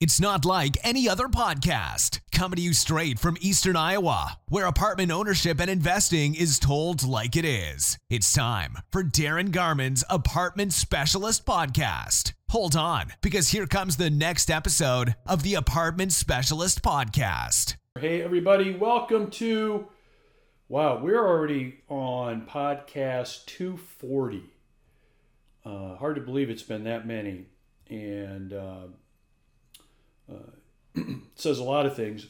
It's not like any other podcast. Coming to you straight from Eastern Iowa, where apartment ownership and investing is told like it is. It's time for Darin Garman's Apartment Specialist Podcast. Hold on, because here comes the next episode of the Apartment Specialist Podcast. Hey, everybody, welcome to. Wow, we're already on podcast 240. Uh, hard to believe it's been that many. And. Uh, uh, says a lot of things.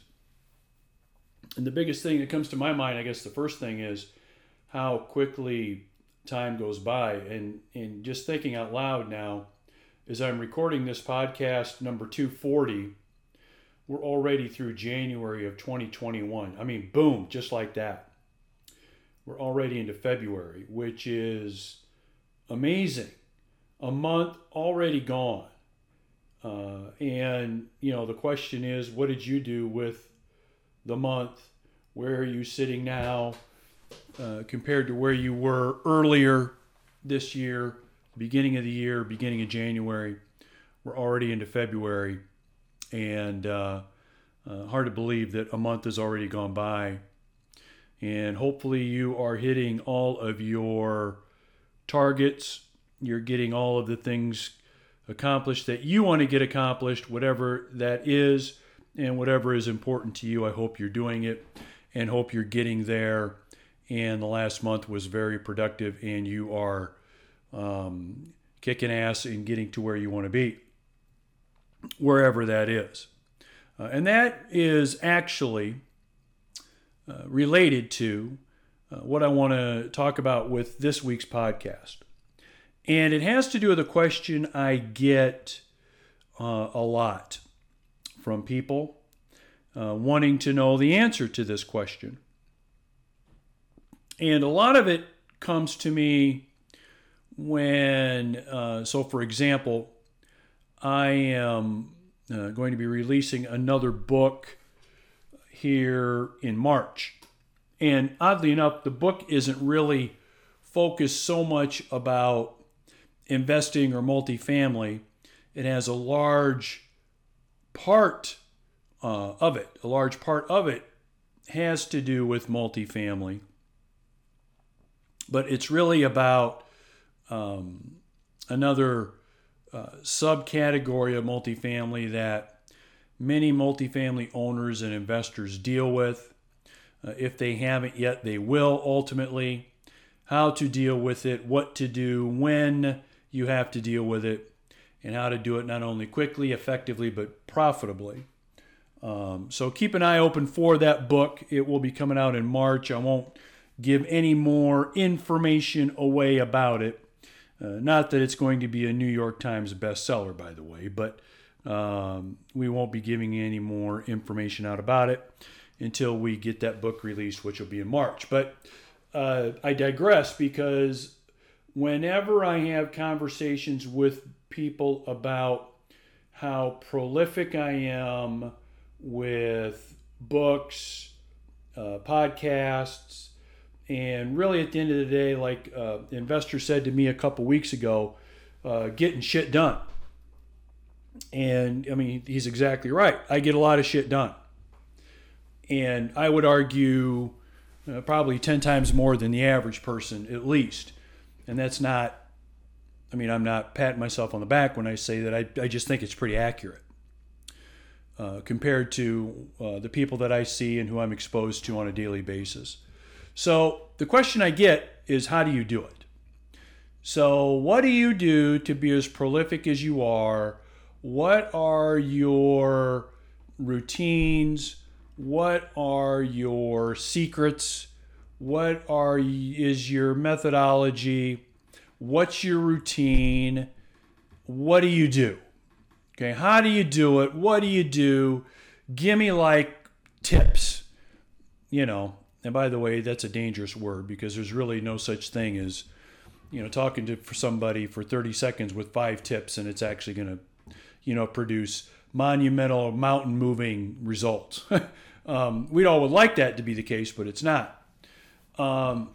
And the biggest thing that comes to my mind, I guess the first thing is how quickly time goes by. And, and just thinking out loud now, as I'm recording this podcast number 240, we're already through January of 2021. I mean, boom, just like that. We're already into February, which is amazing. A month already gone. Uh, and you know the question is, what did you do with the month? Where are you sitting now uh, compared to where you were earlier this year, beginning of the year, beginning of January? We're already into February, and uh, uh hard to believe that a month has already gone by. And hopefully, you are hitting all of your targets. You're getting all of the things accomplished that you want to get accomplished, whatever that is, and whatever is important to you. I hope you're doing it and hope you're getting there. And the last month was very productive, and you are um, kicking ass and getting to where you want to be, wherever that is. Uh, and that is actually uh, related to uh, what I want to talk about with this week's podcast. And it has to do with a question I get uh, a lot from people uh, wanting to know the answer to this question. And a lot of it comes to me when, uh, so for example, I am uh, going to be releasing another book here in March. And oddly enough, the book isn't really focused so much about investing or multifamily, it has a large part uh, of it. A large part of it has to do with multifamily, but it's really about um, another uh, subcategory of multifamily that many multifamily owners and investors deal with. Uh, if they haven't yet, they will ultimately. How to deal with it, what to do, when you have to deal with it and how to do it not only quickly, effectively, but profitably. Um, so keep an eye open for that book. It will be coming out in March. I won't give any more information away about it. Uh, not that it's going to be a New York Times bestseller, by the way, but um, we won't be giving any more information out about it until we get that book released, which will be in March. But uh, I digress because whenever I have conversations with people about how prolific I am with books, uh, podcasts, and really at the end of the day, like uh, investor said to me a couple weeks ago, uh, getting shit done. And I mean, he's exactly right. I get a lot of shit done. And I would argue uh, probably 10 times more than the average person, at least. And that's not, I mean, I'm not patting myself on the back when I say that. I, I just think it's pretty accurate uh, compared to uh, the people that I see and who I'm exposed to on a daily basis. So the question I get is how do you do it? So, what do you do to be as prolific as you are? What are your routines? What are your secrets? what are is your methodology what's your routine? What do you do? Okay how do you do it? What do you do? Give me like tips. You know and by the way that's a dangerous word because there's really no such thing as you know talking to for somebody for 30 seconds with five tips and it's actually going to you know produce monumental mountain moving results. Um, we all would like that to be the case but it's not. Um,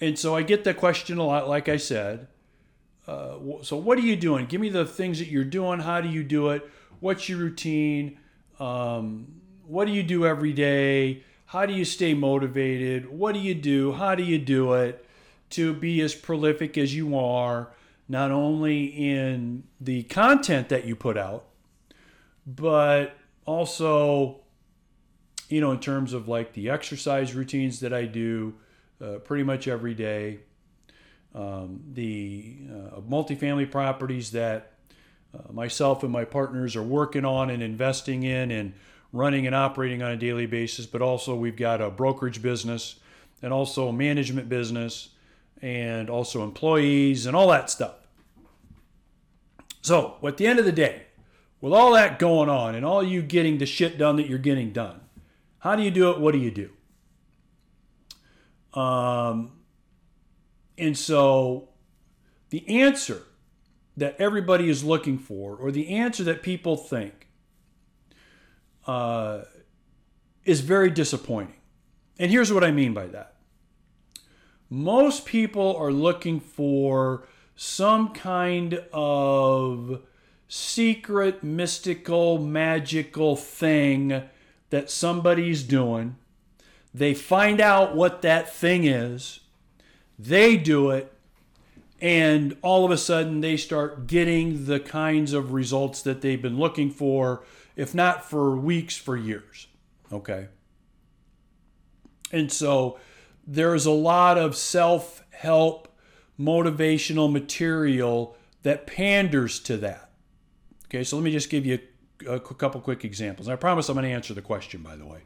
and so I get that question a lot, like I said. Uh, so, what are you doing? Give me the things that you're doing. How do you do it? what's your routine? Um, what do you do every day? How do you stay motivated? What do you do? How do you do it to be as prolific as you are, not only in the content that you put out, but also, you know, in terms of like the exercise routines that I do uh, pretty much every day, um, the uh, multifamily properties that uh, myself and my partners are working on and investing in and running and operating on a daily basis, but also we've got a brokerage business and also a management business and also employees and all that stuff. So, at the end of the day, with all that going on and all you getting the shit done that you're getting done, how do you do it? What do you do? Um, and so the answer that everybody is looking for, or the answer that people think, uh, is very disappointing. And here's what I mean by that most people are looking for some kind of secret, mystical, magical thing that somebody's doing. They find out what that thing is, they do it, and all of a sudden they start getting the kinds of results that they've been looking for, if not for weeks, for years. Okay. And so there's a lot of self help, motivational material that panders to that. Okay, so let me just give you a, a couple quick examples. And I promise I'm going to answer the question, by the way.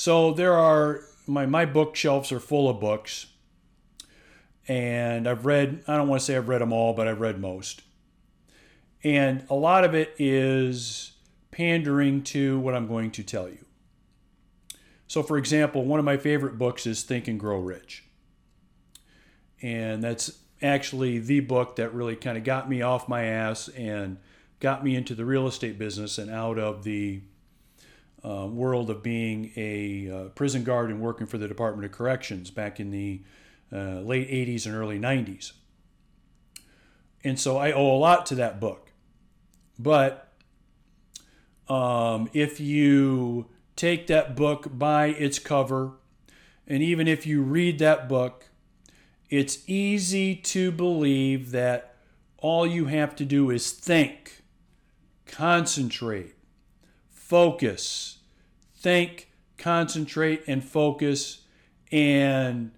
So there are my my bookshelves are full of books, and I've read. I don't want to say I've read them all, but I've read most. And a lot of it is pandering to what I'm going to tell you. So, for example, one of my favorite books is Think and Grow Rich. And that's actually the book that really kind of got me off my ass and got me into the real estate business and out of the uh, world of being a uh, prison guard and working for the Department of Corrections back in the uh, late 80s and early 90s. And so I owe a lot to that book. But um, if you take that book by its cover, and even if you read that book, it's easy to believe that all you have to do is think, concentrate, focus, think, concentrate, and focus, and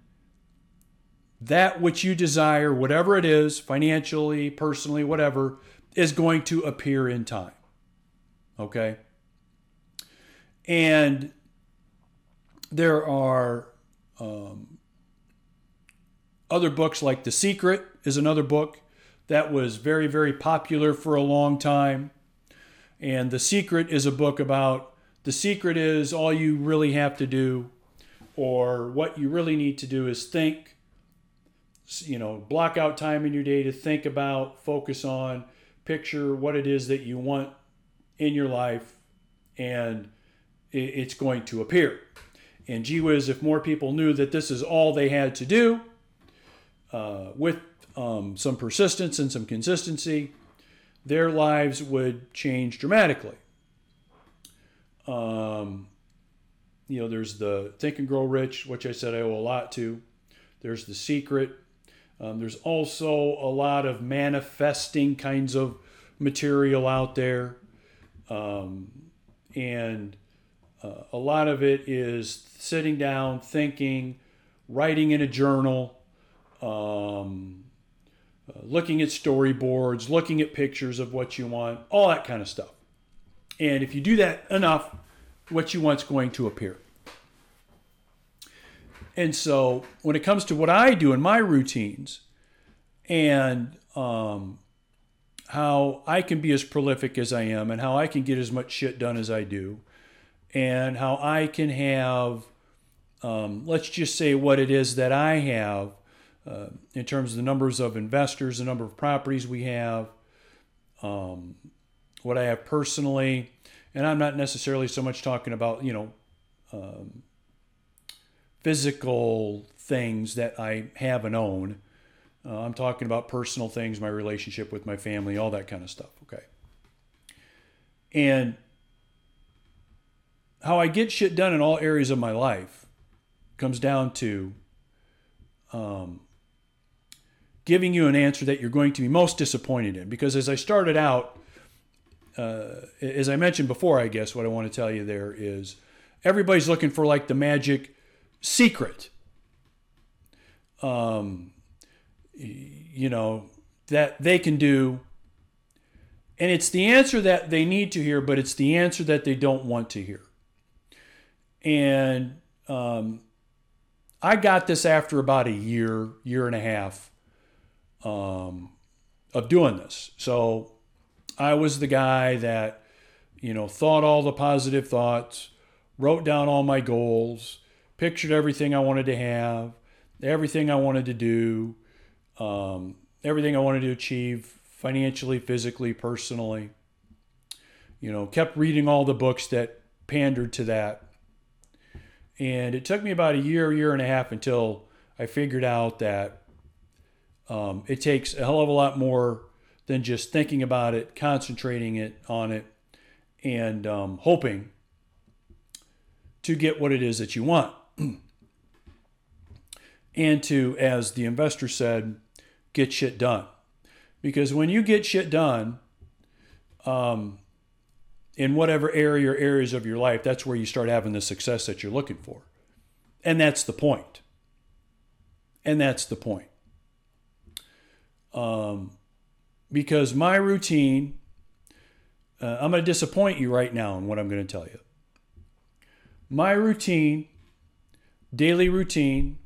that which you desire, whatever it is, financially, personally, whatever, is going to appear in time. Okay? And there are um, other books like The Secret is another book that was very, very popular for a long time. And The Secret is a book about the secret is all you really have to do, or what you really need to do is think, you know, block out time in your day to think about, focus on, picture what it is that you want in your life, and it's going to appear. And gee whiz, if more people knew that this is all they had to do, uh, with um, some persistence and some consistency, their lives would change dramatically. Um, you know, there's the Think and Grow Rich, which I said I owe a lot to. There's The Secret. Um, there's also a lot of manifesting kinds of material out there. Um, and uh, a lot of it is sitting down, thinking, writing in a journal, um, uh, looking at storyboards, looking at pictures of what you want, all that kind of stuff. And if you do that enough, what you want is going to appear. And so when it comes to what I do in my routines and um, how I can be as prolific as I am and how I can get as much shit done as I do and how I can have, um, let's just say what it is that I have uh, in terms of the numbers of investors, the number of properties we have, um, what I have personally, and I'm not necessarily so much talking about, you know, um, physical things that I have and own. Uh, I'm talking about personal things, my relationship with my family, all that kind of stuff. Okay. And how I get shit done in all areas of my life comes down to um, giving you an answer that you're going to be most disappointed in. Because as I started out, uh, as I mentioned before, I guess what I want to tell you there is everybody's looking for like the magic secret. Um, you know, that they can do. And it's the answer that they need to hear, but it's the answer that they don't want to hear. And um, I got this after about a year, year and a half um, of doing this. So I was the guy that, you know, thought all the positive thoughts, wrote down all my goals, pictured everything I wanted to have, everything I wanted to do, um, everything I wanted to achieve financially, physically, personally. You know, kept reading all the books that pandered to that. And it took me about a year, year and a half until I figured out that um, it takes a hell of a lot more than just thinking about it, concentrating it on it, and um, hoping to get what it is that you want. and to, as the investor said, get shit done. Because when you get shit done, um, in whatever area or areas of your life, that's where you start having the success that you're looking for. And that's the point. And that's the point. Um, because my routine, uh, I'm going to disappoint you right now in what I'm going to tell you. My routine, daily routine,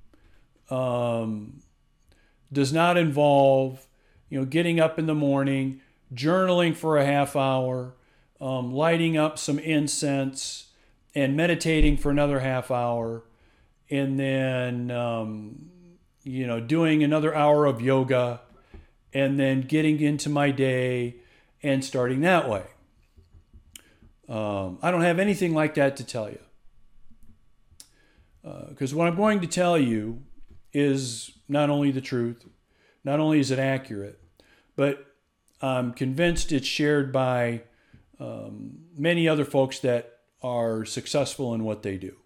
um, does not involve, you know, getting up in the morning, journaling for a half hour, um, lighting up some incense, and meditating for another half hour, and then, um, you know, doing another hour of yoga, and then getting into my day and starting that way. Um, I don't have anything like that to tell you. Because uh, what I'm going to tell you is not only the truth, not only is it accurate, but I'm convinced it's shared by um, many other folks that are successful in what they do.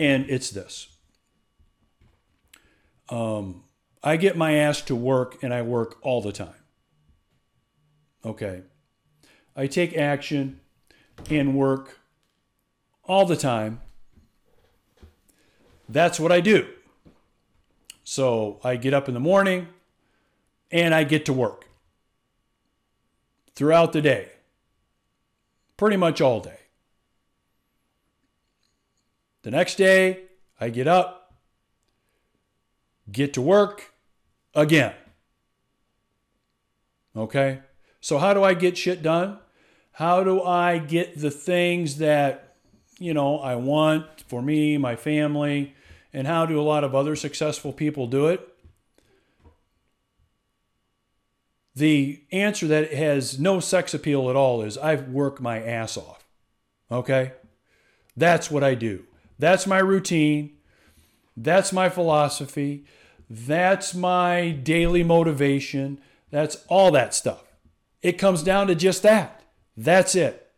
And it's this um, I get my ass to work and I work all the time. Okay. I take action and work all the time. That's what I do. So I get up in the morning and I get to work throughout the day, pretty much all day. The next day, I get up, get to work again. Okay? So, how do I get shit done? How do I get the things that, you know, I want for me, my family, and how do a lot of other successful people do it? The answer that has no sex appeal at all is I work my ass off. Okay? That's what I do. That's my routine. That's my philosophy. That's my daily motivation. That's all that stuff. It comes down to just that. That's it.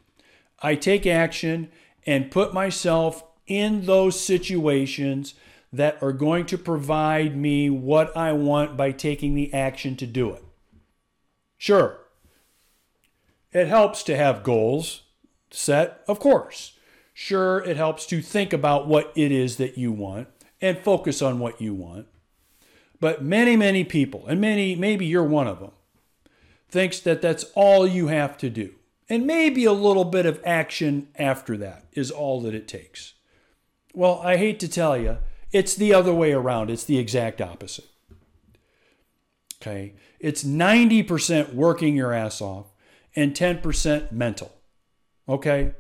I take action and put myself in those situations that are going to provide me what I want by taking the action to do it. Sure, it helps to have goals set, of course. Sure, it helps to think about what it is that you want and focus on what you want. But many, many people, and many, maybe you're one of them, thinks that that's all you have to do. And maybe a little bit of action after that is all that it takes. Well, I hate to tell you, it's the other way around. It's the exact opposite. Okay. It's 90% working your ass off and 10% mental. Okay.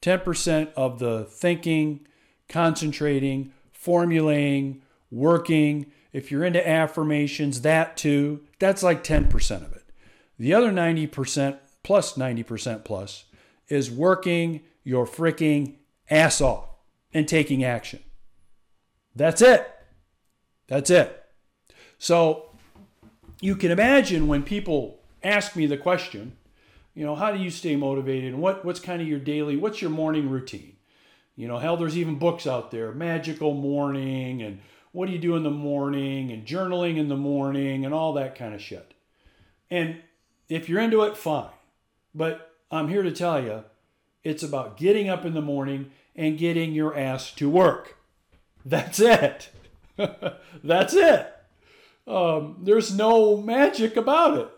10% of the thinking, concentrating, formulating, working. If you're into affirmations, that too, that's like 10% of it. The other 90% plus 90% plus is working your freaking ass off and taking action. That's it. That's it. So you can imagine when people ask me the question, you know, how do you stay motivated and what, what's kind of your daily, what's your morning routine? You know, hell, there's even books out there, Magical Morning, and what do you do in the morning, and journaling in the morning, and all that kind of shit. And if you're into it, fine. But I'm here to tell you, it's about getting up in the morning and getting your ass to work. That's it. That's it. Um, there's no magic about it.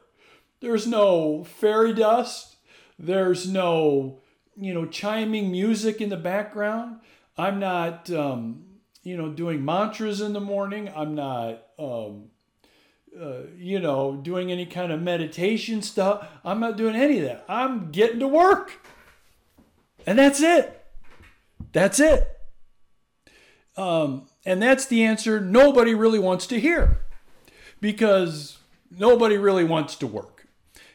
There's no fairy dust. There's no, you know, chiming music in the background. I'm not, um, you know, doing mantras in the morning. I'm not, um, uh, you know, doing any kind of meditation stuff. I'm not doing any of that. I'm getting to work. And that's it. That's it. Um, and that's the answer nobody really wants to hear because nobody really wants to work.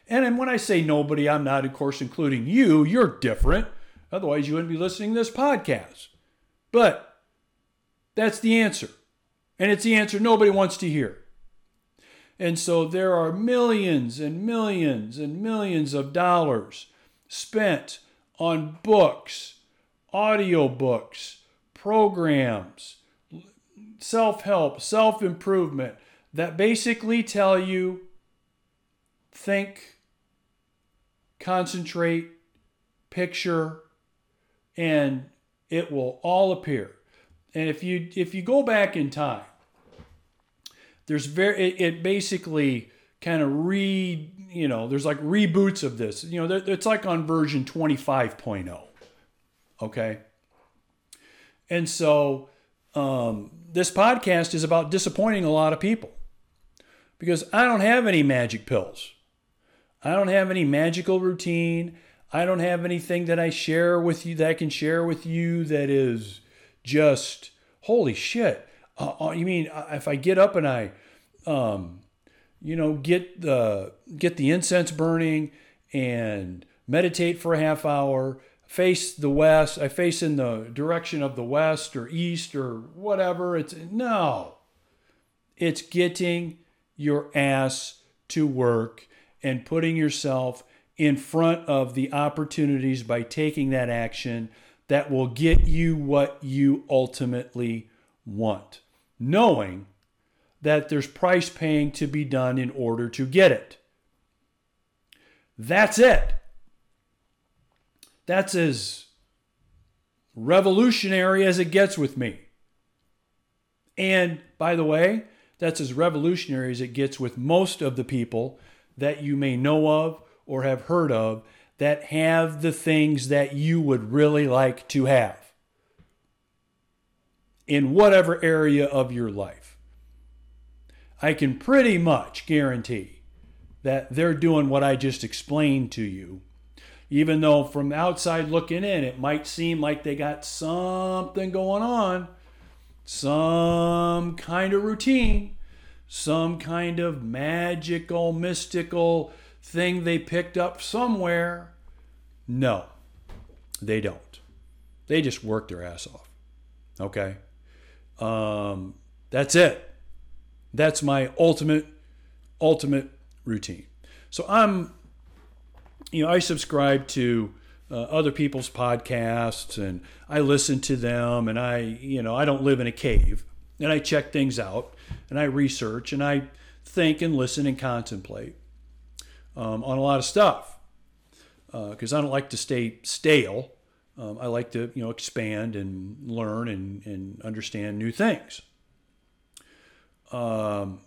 And when I say nobody, I'm not, of course, including you. You're different. Otherwise, you wouldn't be listening to this podcast. But that's the answer. And it's the answer nobody wants to hear. And so there are millions and millions and millions of dollars spent on books, audiobooks, programs, self help, self improvement that basically tell you think, concentrate, picture, and it will all appear. And if you if you go back in time, there's very it, it basically kind of re you know there's like reboots of this. You know it's like on version 25.0. Okay. And so um, this podcast is about disappointing a lot of people because I don't have any magic pills. I don't have any magical routine. I don't have anything that I share with you that I can share with you that is just holy shit. Uh, uh you mean uh, if I get up and I, um, you know, get the get the incense burning and meditate for a half hour, face the west, I face in the direction of the west or east or whatever. It's no. It's getting your ass to work and putting yourself in front of the opportunities by taking that action that will get you what you ultimately want, knowing that there's price paying to be done in order to get it. That's it. That's as revolutionary as it gets with me. And by the way, that's as revolutionary as it gets with most of the people that you may know of or have heard of that have the things that you would really like to have in whatever area of your life. I can pretty much guarantee that they're doing what I just explained to you. Even though from outside looking in, it might seem like they got something going on, some kind of routine, some kind of magical, mystical thing they picked up somewhere. No, they don't. They just work their ass off. Okay? Um, that's it. That's my ultimate, ultimate routine. So I'm, you know, I subscribe to uh, other people's podcasts and I listen to them and I, you know, I don't live in a cave and I check things out and I research and I think and listen and contemplate um, on a lot of stuff because uh, I don't like to stay stale. Um, I like to you know expand and learn and, and understand new things. Um,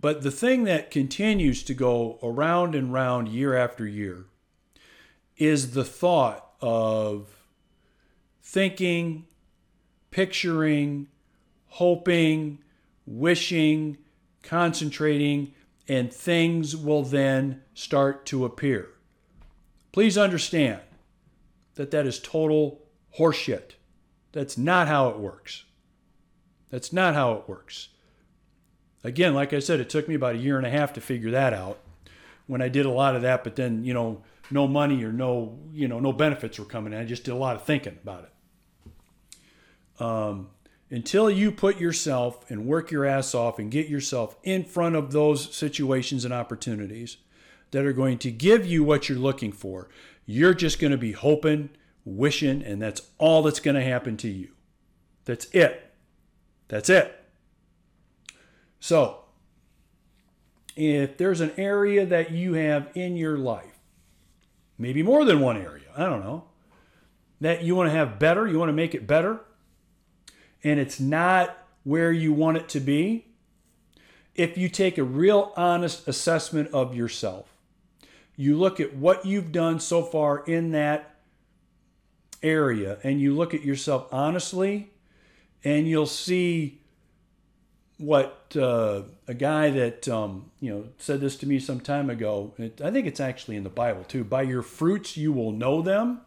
but the thing that continues to go around and round year after year is the thought of thinking, picturing, hoping, wishing, concentrating, and things will then start to appear. Please understand that that is total horseshit. That's not how it works. That's not how it works. Again, like I said, it took me about a year and a half to figure that out when I did a lot of that, but then, you know, no money or no, you know, no benefits were coming in. I just did a lot of thinking about it. Um, until you put yourself and work your ass off and get yourself in front of those situations and opportunities, that are going to give you what you're looking for. You're just going to be hoping, wishing, and that's all that's going to happen to you. That's it. That's it. So, if there's an area that you have in your life, maybe more than one area, I don't know, that you want to have better, you want to make it better, and it's not where you want it to be, if you take a real honest assessment of yourself, you look at what you've done so far in that area and you look at yourself honestly, and you'll see what uh, a guy that um, you know said this to me some time ago. It, I think it's actually in the Bible too. By your fruits you will know them.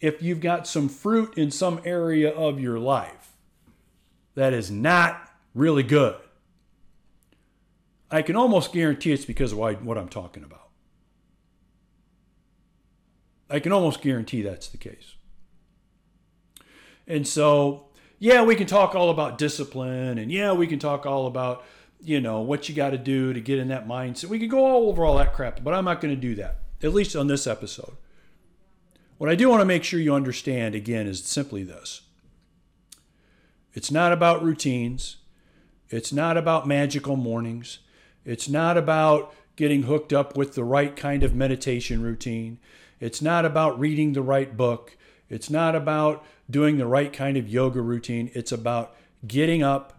If you've got some fruit in some area of your life that is not really good, I can almost guarantee it's because of what I'm talking about. I can almost guarantee that's the case. And so, yeah, we can talk all about discipline, and yeah, we can talk all about, you know, what you got to do to get in that mindset. We can go all over all that crap, but I'm not going to do that, at least on this episode. What I do want to make sure you understand, again, is simply this it's not about routines, it's not about magical mornings. It's not about getting hooked up with the right kind of meditation routine. It's not about reading the right book. It's not about doing the right kind of yoga routine. It's about getting up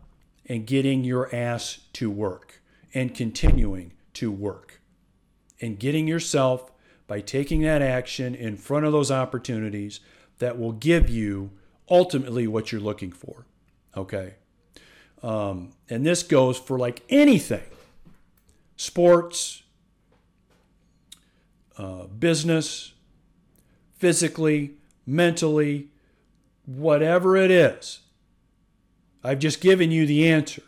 and getting your ass to work and continuing to work and getting yourself by taking that action in front of those opportunities that will give you ultimately what you're looking for. Okay. Um, and this goes for like anything sports, uh, business, physically, mentally, whatever it is. I've just given you the answer.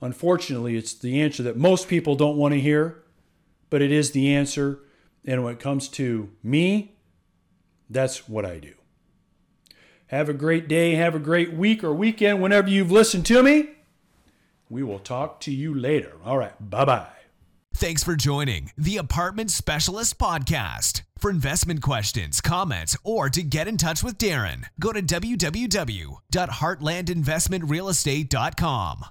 Unfortunately, it's the answer that most people don't want to hear, but it is the answer. And when it comes to me, that's what I do. Have a great day, have a great week or weekend whenever you've listened to me. We will talk to you later. All right. Bye bye. Thanks for joining the Apartment Specialist Podcast. For investment questions, comments, or to get in touch with Darin, go to www.heartlandinvestmentrealestate.com.